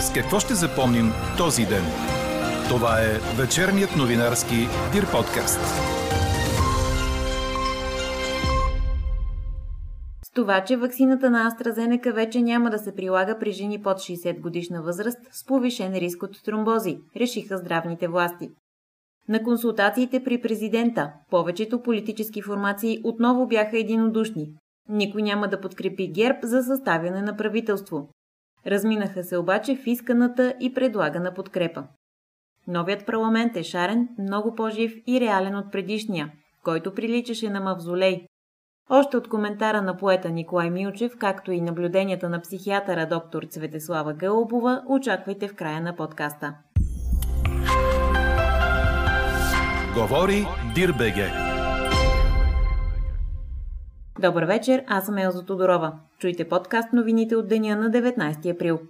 С какво ще запомним този ден? Това е вечерният новинарски Дир подкаст. С това, че ваксината на AstraZeneca вече няма да се прилага при жени под 60 годишна възраст с повишен риск от тромбози, решиха здравните власти. На консултациите при президента повечето политически формации отново бяха единодушни. Никой няма да подкрепи ГЕРБ за съставяне на правителство. Разминаха се обаче в исканата и предлагана подкрепа. Новият парламент е шарен, много по-жив и реален от предишния, който приличаше на мавзолей. Още от коментара на поета Николай Милчев, както и наблюденията на психиатъра доктор Цветеслава Гълбова, очаквайте в края на подкаста. Говори Дирбеге. Добър вечер, аз съм Елза Тодорова. Чуйте подкаст новините от деня на 19 април.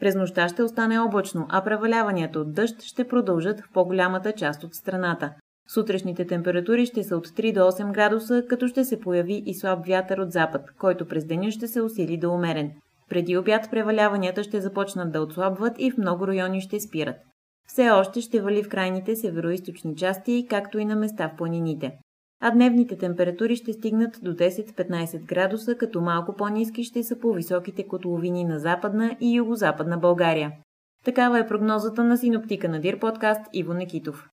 През нощта ще остане облачно, а преваляванията от дъжд ще продължат в по-голямата част от страната. Сутрешните температури ще са от 3 до 8 градуса, като ще се появи и слаб вятър от запад, който през деня ще се усили до умерен. Преди обяд преваляванията ще започнат да отслабват и в много райони ще спират. Все още ще вали в крайните североизточни части, както и на места в планините. А дневните температури ще стигнат до 10-15 градуса, като малко по-низки ще са по високите котловини на западна и югозападна България. Такава е прогнозата на синоптика на Дир подкаст Иво Некитов.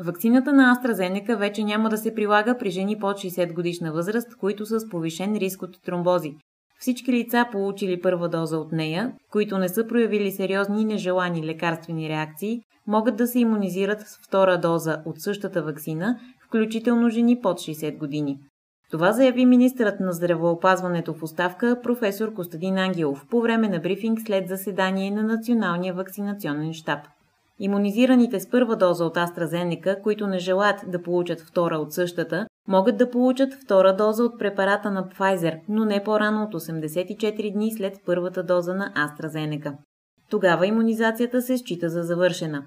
Ваксината на AstraZeneca вече няма да се прилага при жени под 60 годишна възраст, които са с повишен риск от тромбози. Всички лица, получили първа доза от нея, които не са проявили сериозни и нежелани лекарствени реакции, могат да се иммунизират с втора доза от същата вакцина, включително жени под 60 години. Това заяви министърът на здравеопазването в оставка професор Костадин Ангелов по време на брифинг след заседание на Националния вакцинационен штаб. Имунизираните с първа доза от AstraZeneca, които не желаят да получат втора от същата, могат да получат втора доза от препарата на Pfizer, но не по-рано от 84 дни след първата доза на AstraZeneca. Тогава иммунизацията се счита за завършена.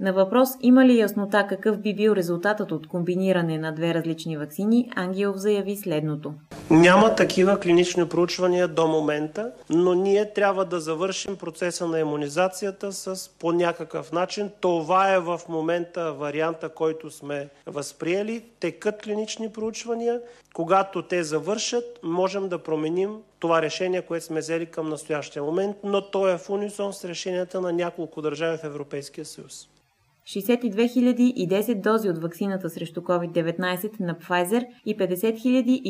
На въпрос има ли яснота какъв би бил резултатът от комбиниране на две различни вакцини, Ангелов заяви следното. Няма такива клинични проучвания до момента, но ние трябва да завършим процеса на иммунизацията с по някакъв начин. Това е в момента варианта, който сме възприели. Текат клинични проучвания. Когато те завършат, можем да променим това решение, което сме взели към настоящия момент, но то е в унисон с решенията на няколко държави в Европейския съюз. 62 010 дози от ваксината срещу COVID-19 на Pfizer и 50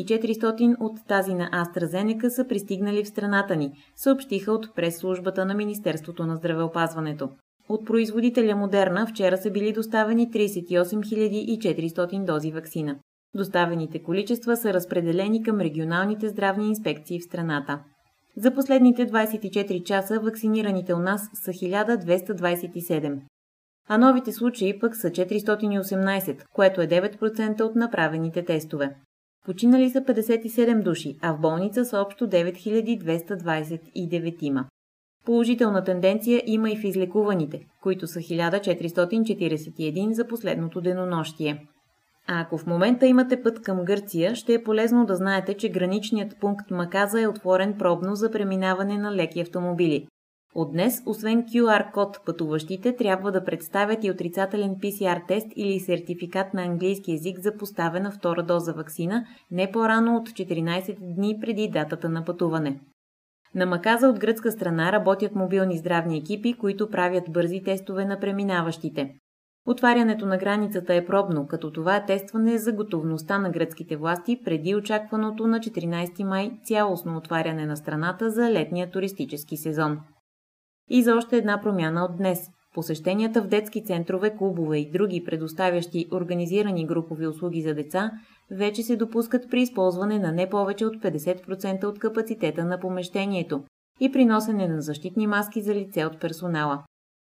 400 от тази на AstraZeneca са пристигнали в страната ни, съобщиха от прес-службата на Министерството на здравеопазването. От производителя Модерна вчера са били доставени 38 400 дози вакцина. Доставените количества са разпределени към регионалните здравни инспекции в страната. За последните 24 часа вакцинираните у нас са 1227 а новите случаи пък са 418, което е 9% от направените тестове. Починали са 57 души, а в болница са общо 9229 има. Положителна тенденция има и в излекуваните, които са 1441 за последното денонощие. А ако в момента имате път към Гърция, ще е полезно да знаете, че граничният пункт Маказа е отворен пробно за преминаване на леки автомобили. От днес, освен QR код, пътуващите трябва да представят и отрицателен PCR тест или сертификат на английски язик за поставена втора доза вакцина не по-рано от 14 дни преди датата на пътуване. На Маказа от гръцка страна работят мобилни здравни екипи, които правят бързи тестове на преминаващите. Отварянето на границата е пробно, като това е тестване за готовността на гръцките власти преди очакваното на 14 май цялостно отваряне на страната за летния туристически сезон. И за още една промяна от днес. Посещенията в детски центрове, клубове и други предоставящи организирани групови услуги за деца вече се допускат при използване на не повече от 50% от капацитета на помещението и при носене на защитни маски за лице от персонала.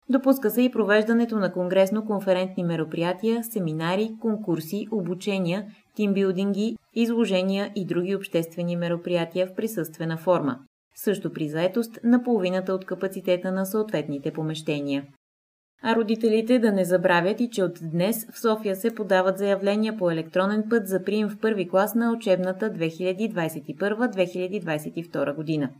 Допуска се и провеждането на конгресно-конферентни мероприятия, семинари, конкурси, обучения, тимбилдинги, изложения и други обществени мероприятия в присъствена форма също при заетост на половината от капацитета на съответните помещения. А родителите да не забравят и, че от днес в София се подават заявления по електронен път за прием в първи клас на учебната 2021-2022 година.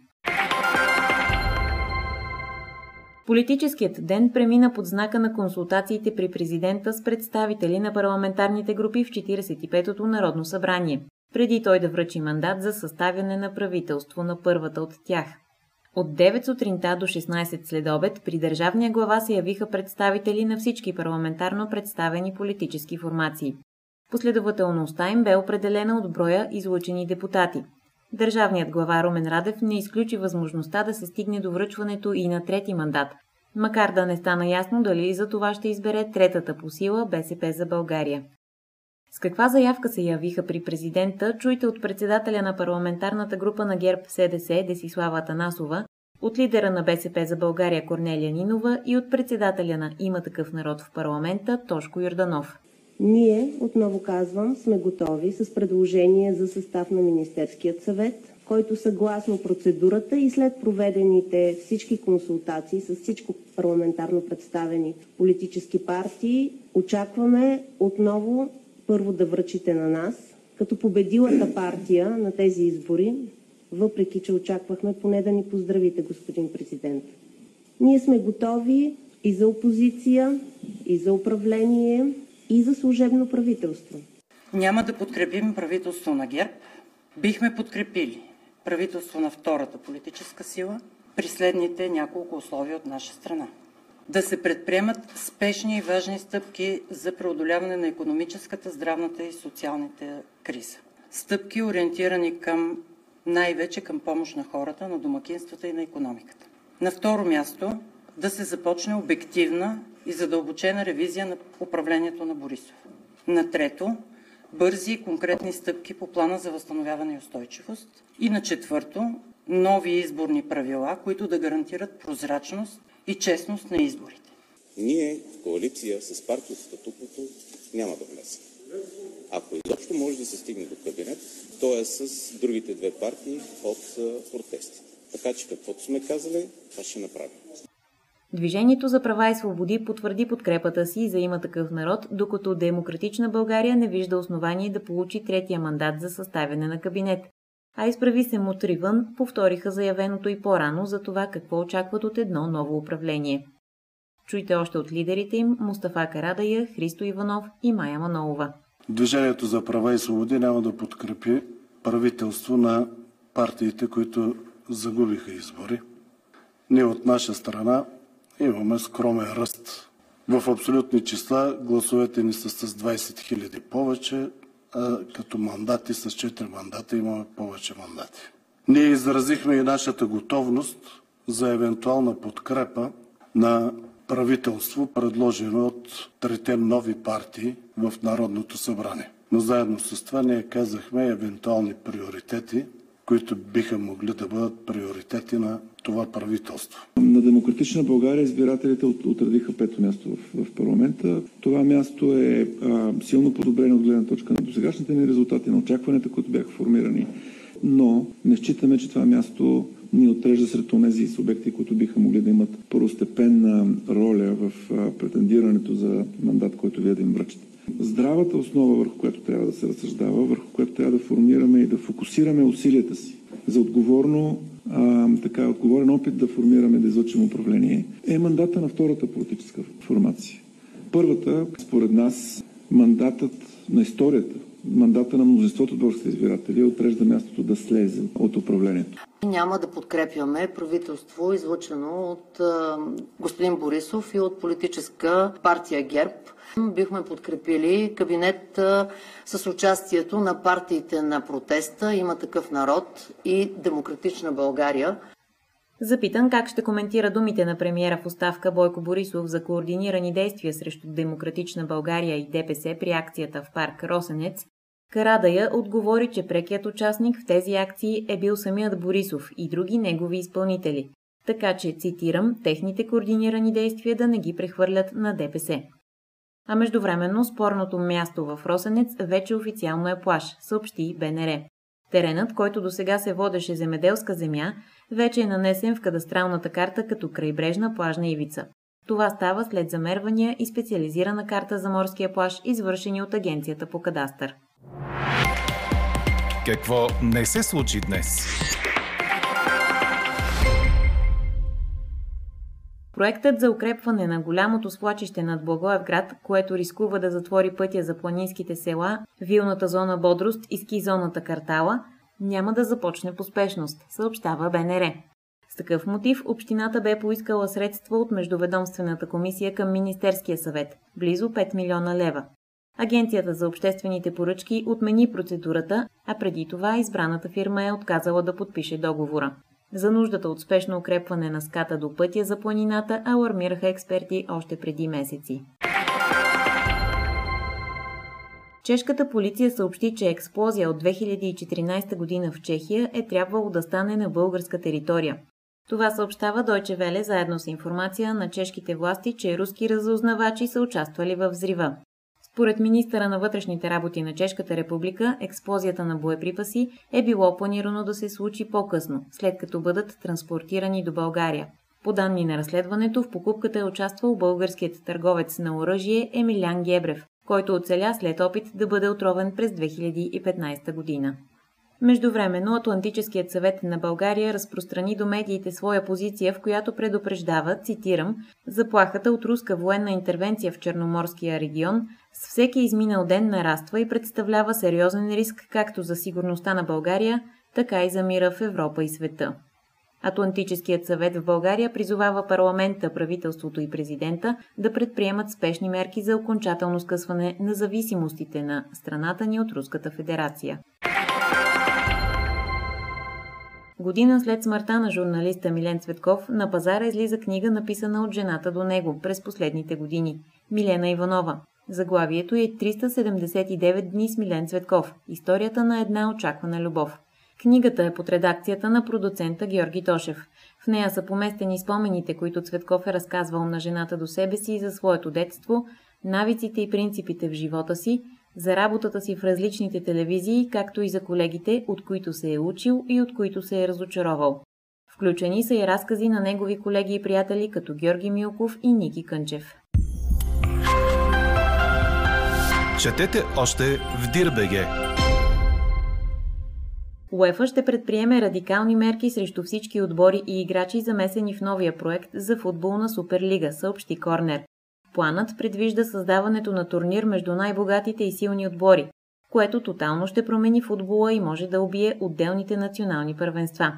Политическият ден премина под знака на консултациите при президента с представители на парламентарните групи в 45-то Народно събрание, преди той да връчи мандат за съставяне на правителство на първата от тях. От 9 сутринта до 16 след обед при държавния глава се явиха представители на всички парламентарно представени политически формации. Последователността им бе определена от броя излучени депутати. Държавният глава Румен Радев не изключи възможността да се стигне до връчването и на трети мандат, макар да не стана ясно дали за това ще избере третата по сила БСП за България. С каква заявка се явиха при президента, чуйте от председателя на парламентарната група на ГЕРБ СДС Десислава Атанасова, от лидера на БСП за България Корнелия Нинова и от председателя на Има такъв народ в парламента Тошко Йорданов. Ние, отново казвам, сме готови с предложение за състав на Министерският съвет, който съгласно процедурата и след проведените всички консултации с всичко парламентарно представени политически партии, очакваме отново първо да връчите на нас, като победилата партия на тези избори, въпреки че очаквахме поне да ни поздравите, господин президент. Ние сме готови и за опозиция, и за управление, и за служебно правителство. Няма да подкрепим правителство на ГЕРБ. Бихме подкрепили правителство на втората политическа сила при следните няколко условия от наша страна. Да се предприемат спешни и важни стъпки за преодоляване на економическата, здравната и социалната криза. Стъпки, ориентирани към най-вече към помощ на хората, на домакинствата и на економиката. На второ място, да се започне обективна и задълбочена ревизия на управлението на Борисов. На трето, бързи и конкретни стъпки по плана за възстановяване и устойчивост. И на четвърто, нови изборни правила, които да гарантират прозрачност и честност на изборите. Ние в коалиция с партия от статуквото няма да влезем. Ако изобщо може да се стигне до кабинет, то е с другите две партии от протестите. Така че каквото сме казали, това ще направим. Движението за права и свободи потвърди подкрепата си за има такъв народ, докато Демократична България не вижда основание да получи третия мандат за съставяне на кабинет. А изправи се мутри вън, повториха заявеното и по-рано за това какво очакват от едно ново управление. Чуйте още от лидерите им Мустафа Карадая, Христо Иванов и Майя Манолова. Движението за права и свободи няма да подкрепи правителство на партиите, които загубиха избори. Ние от наша страна имаме скромен ръст. В абсолютни числа гласовете ни са с 20 хиляди повече, а като мандати с 4 мандата имаме повече мандати. Ние изразихме и нашата готовност за евентуална подкрепа на правителство, предложено от трите нови партии в Народното събрание. Но заедно с това ние казахме евентуални приоритети, които биха могли да бъдат приоритети на това правителство. На Демократична България избирателите отредиха пето място в, в парламента. Това място е а, силно подобрено от гледна точка на досегашните ни резултати, на очакванията, които бяха формирани. Но не считаме, че това място ни отрежда сред тези субекти, които биха могли да имат първостепенна роля в претендирането за мандат, който вие да им връчите. Здравата основа, върху която трябва да се разсъждава, върху която трябва да формираме и да фокусираме усилията си за отговорно, а, така, отговорен опит да формираме, да излъчим управление, е мандата на втората политическа формация. Първата, според нас, мандатът на историята, мандата на мнозинството български избиратели отрежда мястото да слезе от управлението. Няма да подкрепяме правителство, излучено от господин Борисов и от политическа партия ГЕРБ. Бихме подкрепили кабинет с участието на партиите на протеста Има такъв народ и Демократична България. Запитан как ще коментира думите на премиера в оставка Бойко Борисов за координирани действия срещу Демократична България и ДПС при акцията в парк Росенец, Карадая отговори, че прекият участник в тези акции е бил самият Борисов и други негови изпълнители. Така че, цитирам, техните координирани действия да не ги прехвърлят на ДПС. А междувременно спорното място в Росенец вече официално е плаш, съобщи БНР. Теренът, който до сега се водеше земеделска земя, вече е нанесен в кадастралната карта като крайбрежна плажна ивица. Това става след замервания и специализирана карта за морския плаж, извършени от Агенцията по кадастър. Какво не се случи днес? Проектът за укрепване на голямото свлачище над Благоевград, което рискува да затвори пътя за планинските села, вилната зона Бодрост и ски зоната Картала, няма да започне по спешност, съобщава БНР. С такъв мотив общината бе поискала средства от Междуведомствената комисия към Министерския съвет – близо 5 милиона лева. Агенцията за обществените поръчки отмени процедурата, а преди това избраната фирма е отказала да подпише договора. За нуждата от спешно укрепване на ската до пътя за планината алармираха експерти още преди месеци. Чешката полиция съобщи, че експлозия от 2014 година в Чехия е трябвало да стане на българска територия. Това съобщава Deutsche Welle заедно с информация на чешките власти, че руски разузнавачи са участвали в взрива. Според министъра на вътрешните работи на Чешката република, експлозията на боеприпаси е било планирано да се случи по-късно, след като бъдат транспортирани до България. По данни на разследването, в покупката е участвал българският търговец на оръжие Емилян Гебрев, който оцеля след опит да бъде отровен през 2015 година. Междувременно Атлантическият съвет на България разпространи до медиите своя позиция, в която предупреждава, цитирам, заплахата от руска военна интервенция в Черноморския регион с всеки изминал ден нараства и представлява сериозен риск както за сигурността на България, така и за мира в Европа и света. Атлантическият съвет в България призовава парламента, правителството и президента да предприемат спешни мерки за окончателно скъсване на зависимостите на страната ни от Руската федерация. Година след смъртта на журналиста Милен Цветков, на пазара излиза книга, написана от жената до него през последните години – Милена Иванова. Заглавието е 379 дни с Милен Цветков – историята на една очаквана любов. Книгата е под редакцията на продуцента Георги Тошев. В нея са поместени спомените, които Цветков е разказвал на жената до себе си за своето детство, навиците и принципите в живота си, за работата си в различните телевизии, както и за колегите, от които се е учил и от които се е разочаровал. Включени са и разкази на негови колеги и приятели, като Георги Милков и Ники Кънчев. Четете още в Дирбеге. УЕФА ще предприеме радикални мерки срещу всички отбори и играчи, замесени в новия проект за футболна Суперлига, съобщи Корнер. Планът предвижда създаването на турнир между най-богатите и силни отбори, което тотално ще промени футбола и може да убие отделните национални първенства.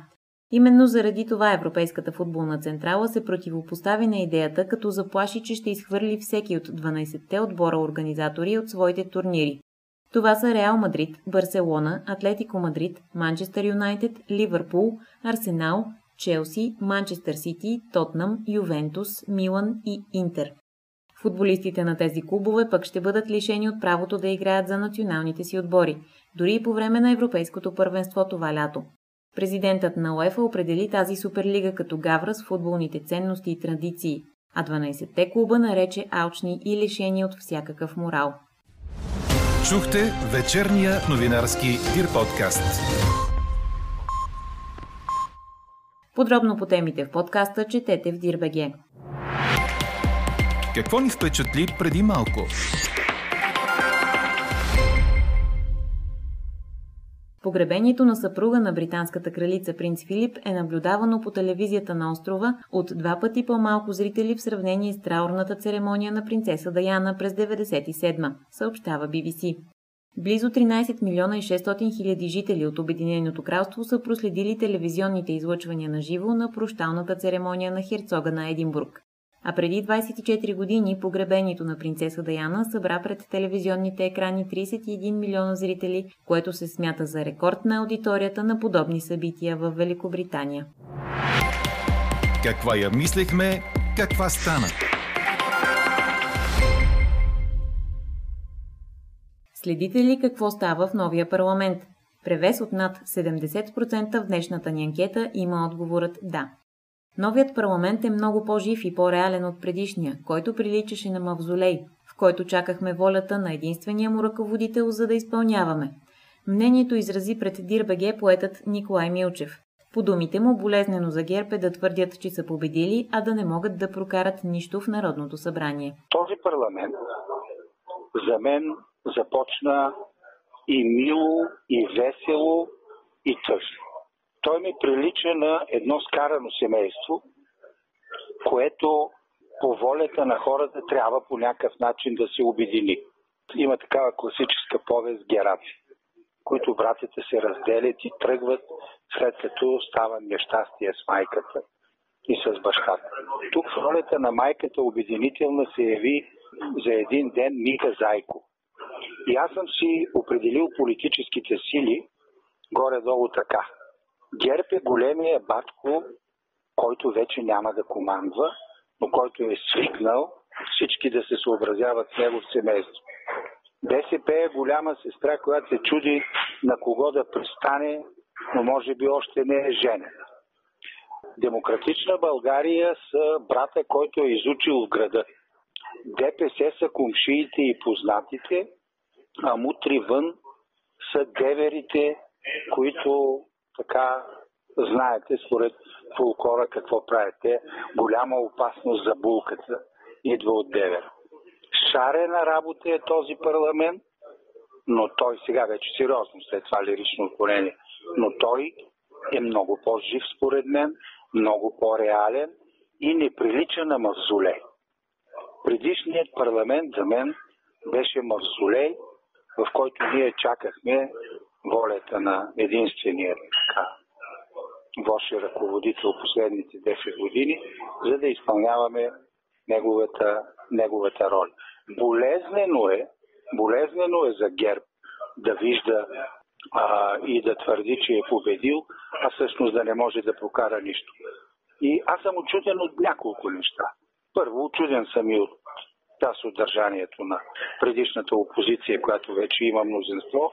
Именно заради това Европейската футболна централа се противопостави на идеята, като заплаши, че ще изхвърли всеки от 12-те отбора организатори от своите турнири. Това са Реал Мадрид, Барселона, Атлетико Мадрид, Манчестър Юнайтед, Ливърпул, Арсенал, Челси, Манчестър Сити, Тотнам, Ювентус, Милан и Интер. Футболистите на тези клубове пък ще бъдат лишени от правото да играят за националните си отбори, дори и по време на Европейското първенство това лято. Президентът на УЕФА определи тази суперлига като гавра с футболните ценности и традиции, а 12-те клуба нарече алчни и лишени от всякакъв морал. Чухте вечерния новинарски Дир подкаст. Подробно по темите в подкаста четете в Дирбеге. Какво ни впечатли преди малко? Погребението на съпруга на британската кралица принц Филип е наблюдавано по телевизията на острова от два пъти по-малко зрители в сравнение с траурната церемония на принцеса Даяна през 97 съобщава BBC. Близо 13 милиона и 600 хиляди жители от Обединеното кралство са проследили телевизионните излъчвания на живо на прощалната церемония на херцога на Единбург а преди 24 години погребението на принцеса Даяна събра пред телевизионните екрани 31 милиона зрители, което се смята за рекорд на аудиторията на подобни събития в Великобритания. Каква я мислехме, каква стана? Следите ли какво става в новия парламент? Превес от над 70% в днешната ни анкета има отговорът да. Новият парламент е много по-жив и по-реален от предишния, който приличаше на мавзолей, в който чакахме волята на единствения му ръководител, за да изпълняваме. Мнението изрази пред Дирбеге поетът Николай Милчев. По думите му, болезнено за ГЕРБ е да твърдят, че са победили, а да не могат да прокарат нищо в Народното събрание. Този парламент за мен започна и мило, и весело, и тъжно. Той ми прилича на едно скарано семейство, което по волята на хората трябва по някакъв начин да се обедини. Има такава класическа повест Гераци, които братите се разделят и тръгват след като става нещастие с майката и с бащата. Тук в ролята на майката обединителна се яви за един ден Мика Зайко. И аз съм си определил политическите сили горе-долу така. Герб е големия батко, който вече няма да командва, но който е свикнал всички да се съобразяват с него в семейство. БСП е голяма сестра, която се чуди на кого да пристане, но може би още не е женена. Демократична България са брата, който е изучил в града. ДПС са кумшиите и познатите, а мутри вън са деверите, които така знаете според фулкора какво правите. Голяма опасност за булката идва от девер. Шарена работа е този парламент, но той сега вече сериозно, след това лирично отклонение, но той е много по-жив според мен, много по-реален и не прилича на мавзолей. Предишният парламент за мен беше мавзолей, в който ние чакахме волята на единствения ваше ръководител последните 10 години, за да изпълняваме неговата, неговата роля. Болезнено е, болезнено е за ГЕРБ да вижда а, и да твърди, че е победил, а всъщност да не може да прокара нищо. И аз съм очуден от няколко неща. Първо, очуден съм и от тази съдържанието на предишната опозиция, която вече има мнозинство,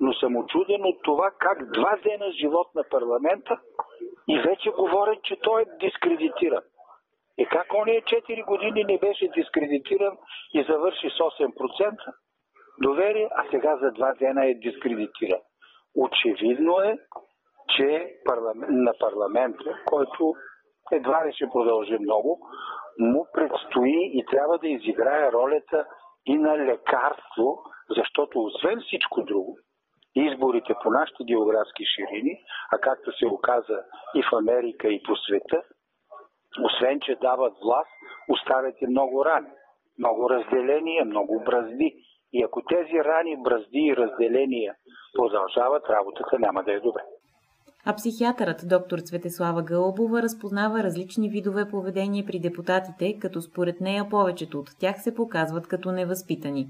но съм очуден от това как два дена живот на парламента и вече говорят, че той е дискредитиран. И как ония 4 години не беше дискредитиран и завърши с 8% доверие, а сега за два дена е дискредитиран. Очевидно е, че парламент, на парламента, който едва ли ще продължи много, му предстои и трябва да изиграе ролята и на лекарство, защото освен всичко друго, изборите по нашите географски ширини, а както се оказа и в Америка и по света, освен че дават власт, оставят и много рани, много разделения, много бразди. И ако тези рани, бразди и разделения продължават, работата няма да е добре. А психиатърът доктор Цветеслава Гълбова разпознава различни видове поведение при депутатите, като според нея повечето от тях се показват като невъзпитани.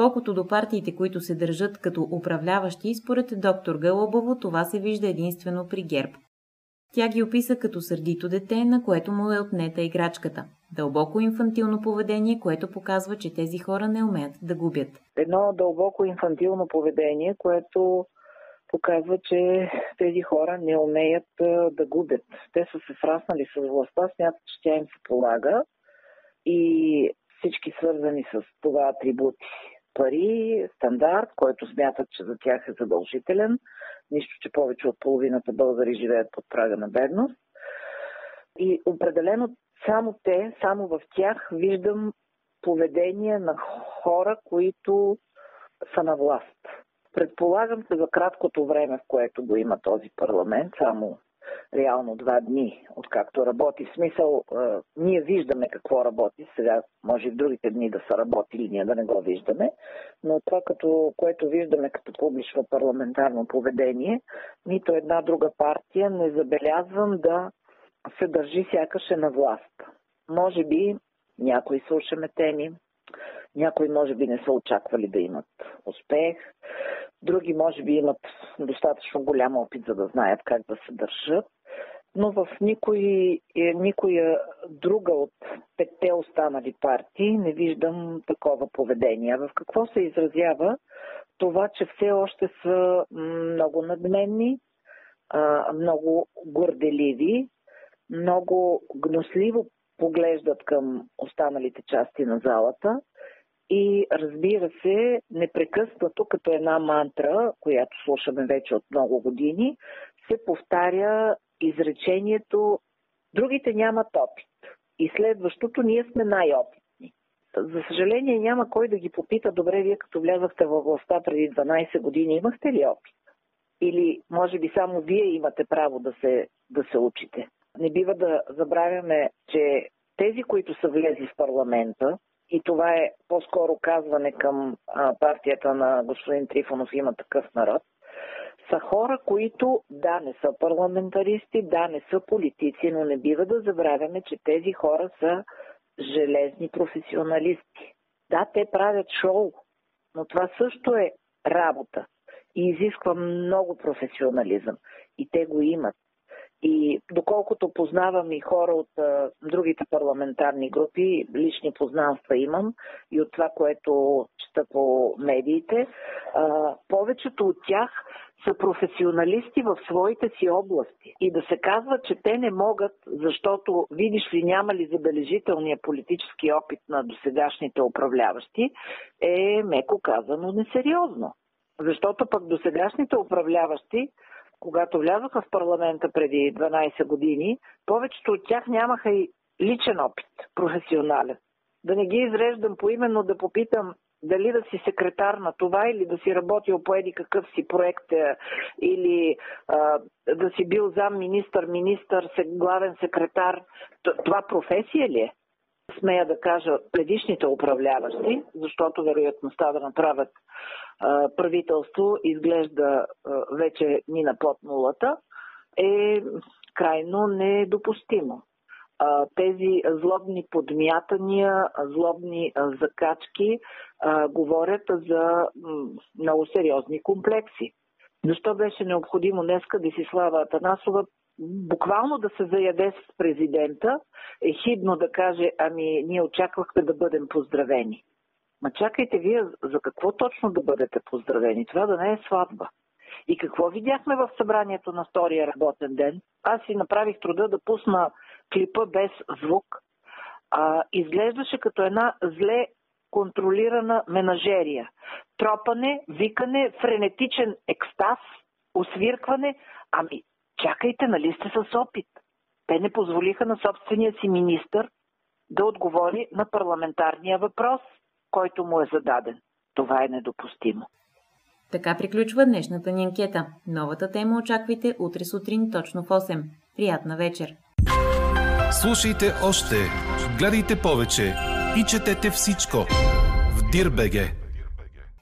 Колкото до партиите, които се държат като управляващи, според доктор Гълъбово това се вижда единствено при ГЕРБ. Тя ги описа като сърдито дете, на което му е отнета играчката. Дълбоко инфантилно поведение, което показва, че тези хора не умеят да губят. Едно дълбоко инфантилно поведение, което показва, че тези хора не умеят да губят. Те са се фраснали с властта, смятат, че тя им се полага и всички свързани с това атрибути. Пари, стандарт, който смятат, че за тях е задължителен, нищо, че повече от половината българи живеят под прага на бедност. И определено само те, само в тях виждам поведение на хора, които са на власт. Предполагам се за краткото време, в което го има този парламент, само реално два дни, откакто работи. В смисъл, е, ние виждаме какво работи, сега може и в другите дни да са работили, ние да не го виждаме, но това, като, което виждаме като публично парламентарно поведение, нито една друга партия не забелязвам да се държи сякаш е на власт. Може би някои са ушеметени, някои може би не са очаквали да имат успех, други може би имат достатъчно голям опит, за да знаят как да се държат, но в никой, е, никоя друга от петте останали партии не виждам такова поведение. В какво се изразява? Това, че все още са много надменни, много горделиви, много гносливо поглеждат към останалите части на залата и разбира се, непрекъснато като една мантра, която слушаме вече от много години, се повтаря изречението другите нямат опит. И следващото ние сме най-опитни. За съжаление няма кой да ги попита, добре, вие като влязахте във властта преди 12 години, имахте ли опит? Или може би само вие имате право да се, да се учите? Не бива да забравяме, че тези, които са влезли в парламента, и това е по-скоро казване към а, партията на господин Трифонов има такъв народ, са хора, които да, не са парламентаристи, да, не са политици, но не бива да забравяме, че тези хора са железни професионалисти. Да, те правят шоу, но това също е работа и изисква много професионализъм. И те го имат. И доколкото познавам и хора от а, другите парламентарни групи, лични познанства имам и от това, което чета по медиите, а, повечето от тях са професионалисти в своите си области. И да се казва, че те не могат, защото видиш ли няма ли забележителния политически опит на досегашните управляващи, е меко казано несериозно. Защото пък досегашните управляващи когато влязоха в парламента преди 12 години, повечето от тях нямаха и личен опит, професионален. Да не ги изреждам поименно да попитам дали да си секретар на това или да си работил по еди какъв си проект е, или а, да си бил зам министър, министър, главен секретар. Това професия ли е? Смея да кажа предишните управляващи, защото вероятността да направят правителство изглежда вече мина под нулата, е крайно недопустимо. Тези злобни подмятания, злобни закачки говорят за много сериозни комплекси. Защо беше необходимо днеска Десислава Атанасова буквално да се заяде с президента, е хидно да каже, ами ние очаквахме да бъдем поздравени. Ма чакайте вие за какво точно да бъдете поздравени? Това да не е сватба. И какво видяхме в събранието на втория работен ден? Аз си направих труда да пусна клипа без звук. А, изглеждаше като една зле контролирана менажерия. Тропане, викане, френетичен екстаз, освиркване. Ами, чакайте, нали сте с опит? Те не позволиха на собствения си министр да отговори на парламентарния въпрос – който му е зададен. Това е недопустимо. Така приключва днешната ни анкета. Новата тема очаквайте утре сутрин точно в 8. Приятна вечер! Слушайте още, гледайте повече и четете всичко в Дирбеге.